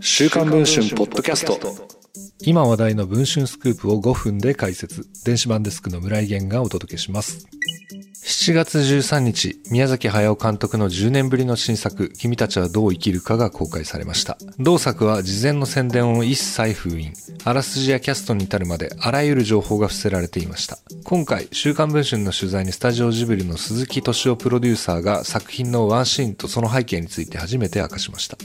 週刊文春ポッドキャスト今話題の文春スクープを5分で解説電子版デスクの村井源がお届けします7月13日、宮崎駿監督の10年ぶりの新作、君たちはどう生きるかが公開されました。同作は事前の宣伝を一切封印。あらすじやキャストに至るまであらゆる情報が伏せられていました。今回、週刊文春の取材にスタジオジブリの鈴木敏夫プロデューサーが作品のワンシーンとその背景について初めて明かしました。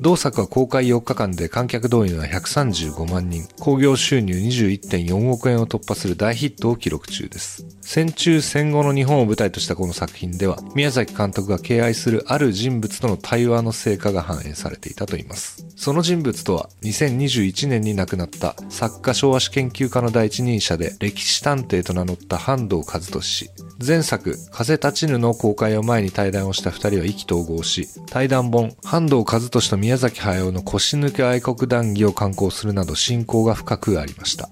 同作は公開4日間で観客動員は135万人、興行収入21.4億円を突破する大ヒットを記録中です。戦中戦後の日本を舞台としたこの作品では、宮崎監督が敬愛するある人物との対話の成果が反映されていたといいます。その人物とは、2021年に亡くなった作家昭和史研究家の第一人者で歴史探偵と名乗った半藤和俊氏。前作、風立ちぬの公開を前に対談をした二人は意気投合し、対談本、半藤和俊と宮宮崎駿の腰抜け愛国談義を刊行するなど親交が深くありました。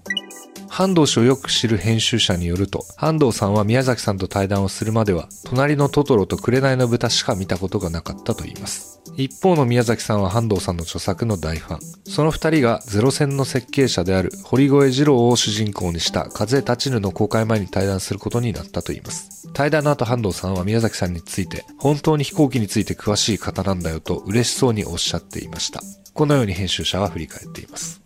半藤氏をよく知る編集者によると、半藤さんは宮崎さんと対談をするまでは、隣のトトロと紅の豚しか見たことがなかったと言います。一方の宮崎さんは半藤さんの著作の大ファン。その二人がゼロ戦の設計者である堀越二郎を主人公にした風立ちぬの公開前に対談することになったと言います。対談の後半藤さんは宮崎さんについて、本当に飛行機について詳しい方なんだよと嬉しそうにおっしゃっていました。このように編集者は振り返っています。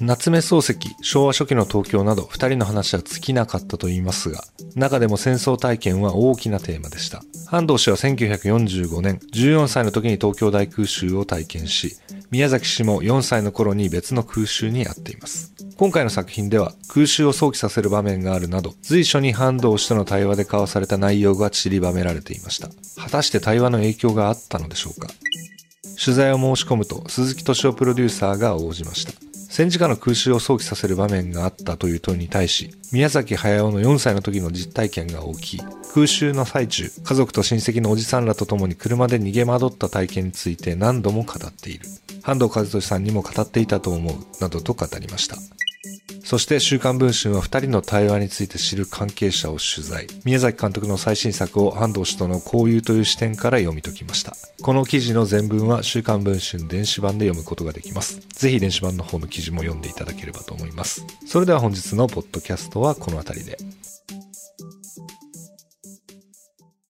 夏目漱石、昭和初期の東京など二人の話は尽きなかったと言いますが、中でも戦争体験は大きなテーマでした。半藤氏は1945年、14歳の時に東京大空襲を体験し、宮崎氏も4歳の頃に別の空襲に遭っています。今回の作品では空襲を想起させる場面があるなど、随所に半藤氏との対話で交わされた内容が散りばめられていました。果たして対話の影響があったのでしょうか取材を申し込むと鈴木敏夫プロデューサーが応じました。戦時下の空襲を想起させる場面があったという問いに対し、宮崎駿の4歳の時の実体験が大きい。空襲の最中、家族と親戚のおじさんらと共に車で逃げ惑った体験について何度も語っている。半藤和俊さんにも語っていたと思う、などと語りました。そして週刊文春は2人の対話について知る関係者を取材。宮崎監督の最新作を安藤氏との交友という視点から読み解きました。この記事の全文は週刊文春電子版で読むことができます。ぜひ電子版の方の記事も読んでいただければと思います。それでは本日のポッドキャストはこの辺りで。